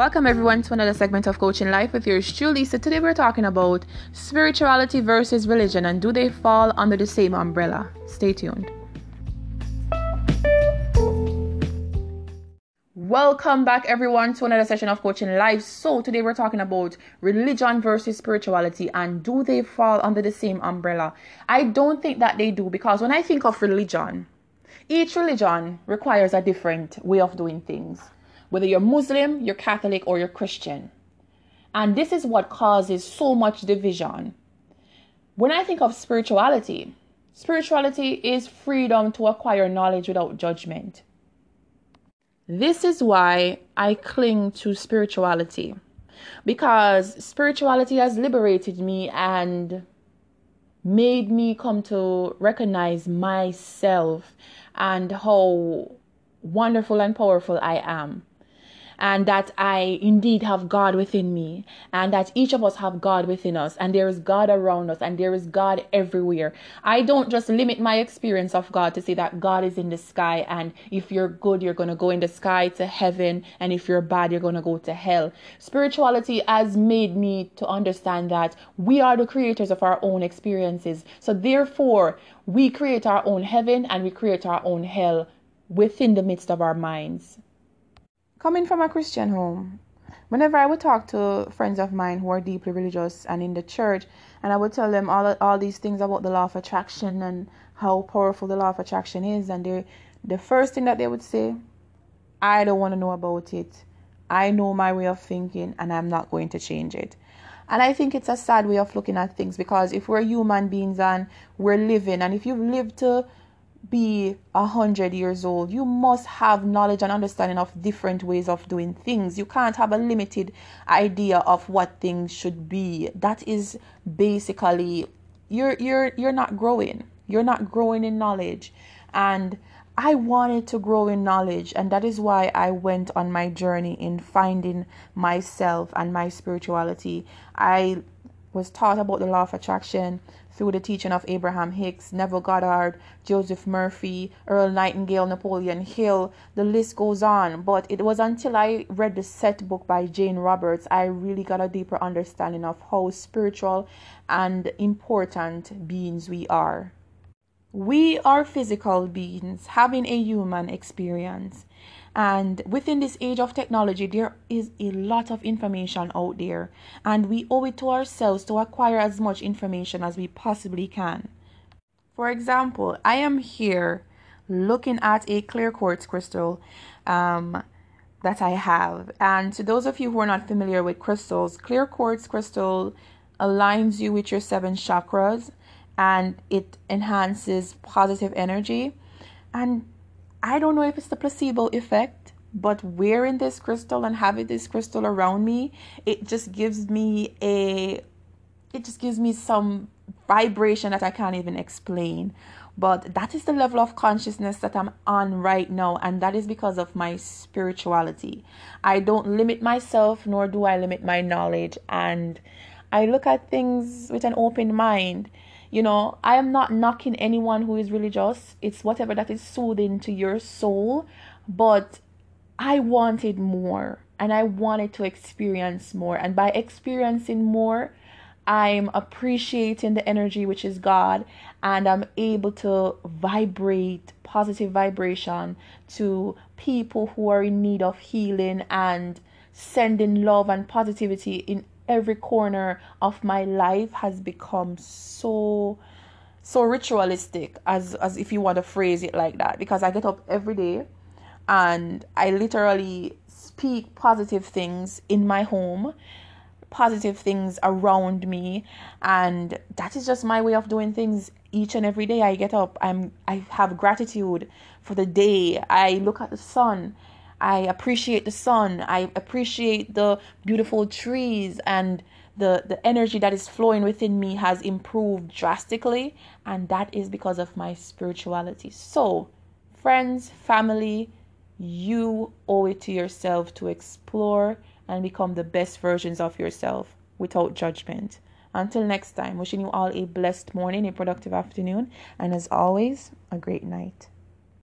Welcome everyone to another segment of Coaching Life with yours truly. So today we're talking about spirituality versus religion and do they fall under the same umbrella? Stay tuned. Welcome back everyone to another session of Coaching Life. So today we're talking about religion versus spirituality and do they fall under the same umbrella? I don't think that they do because when I think of religion, each religion requires a different way of doing things whether you're Muslim, you're Catholic, or you're Christian. And this is what causes so much division. When I think of spirituality, spirituality is freedom to acquire knowledge without judgment. This is why I cling to spirituality because spirituality has liberated me and made me come to recognize myself and how wonderful and powerful I am and that I indeed have God within me, and that each of us have God within us, and there is God around us, and there is God everywhere. I don't just limit my experience of God to say that God is in the sky, and if you're good, you're going to go in the sky to heaven, and if you're bad, you're going to go to hell. Spirituality has made me to understand that we are the creators of our own experiences. So, therefore, we create our own heaven and we create our own hell within the midst of our minds. Coming from a Christian home, whenever I would talk to friends of mine who are deeply religious and in the church, and I would tell them all all these things about the law of attraction and how powerful the law of attraction is, and they the first thing that they would say, I don't want to know about it. I know my way of thinking and I'm not going to change it. And I think it's a sad way of looking at things because if we're human beings and we're living, and if you've lived to be a hundred years old, you must have knowledge and understanding of different ways of doing things. You can't have a limited idea of what things should be. That is basically you're you're you're not growing. You're not growing in knowledge. And I wanted to grow in knowledge, and that is why I went on my journey in finding myself and my spirituality. I was taught about the law of attraction through the teaching of Abraham Hicks, Neville Goddard, Joseph Murphy, Earl Nightingale, Napoleon Hill. The list goes on. But it was until I read the Seth book by Jane Roberts I really got a deeper understanding of how spiritual and important beings we are. We are physical beings having a human experience. And within this age of technology, there is a lot of information out there, and we owe it to ourselves to acquire as much information as we possibly can. For example, I am here looking at a clear quartz crystal um, that I have. And to those of you who are not familiar with crystals, clear quartz crystal aligns you with your seven chakras and it enhances positive energy. And I don't know if it's the placebo effect, but wearing this crystal and having this crystal around me, it just gives me a it just gives me some vibration that I can't even explain. But that is the level of consciousness that I'm on right now, and that is because of my spirituality. I don't limit myself, nor do I limit my knowledge, and I look at things with an open mind you know, I am not knocking anyone who is religious. It's whatever that is soothing to your soul. But I wanted more and I wanted to experience more. And by experiencing more, I'm appreciating the energy which is God and I'm able to vibrate positive vibration to people who are in need of healing and sending love and positivity in every corner of my life has become so so ritualistic as as if you want to phrase it like that. Because I get up every day and I literally speak positive things in my home positive things around me. And that is just my way of doing things each and every day. I get up I'm I have gratitude for the day. I look at the sun I appreciate the sun. I appreciate the beautiful trees and the, the energy that is flowing within me has improved drastically. And that is because of my spirituality. So, friends, family, you owe it to yourself to explore and become the best versions of yourself without judgment. Until next time, wishing you all a blessed morning, a productive afternoon, and as always, a great night.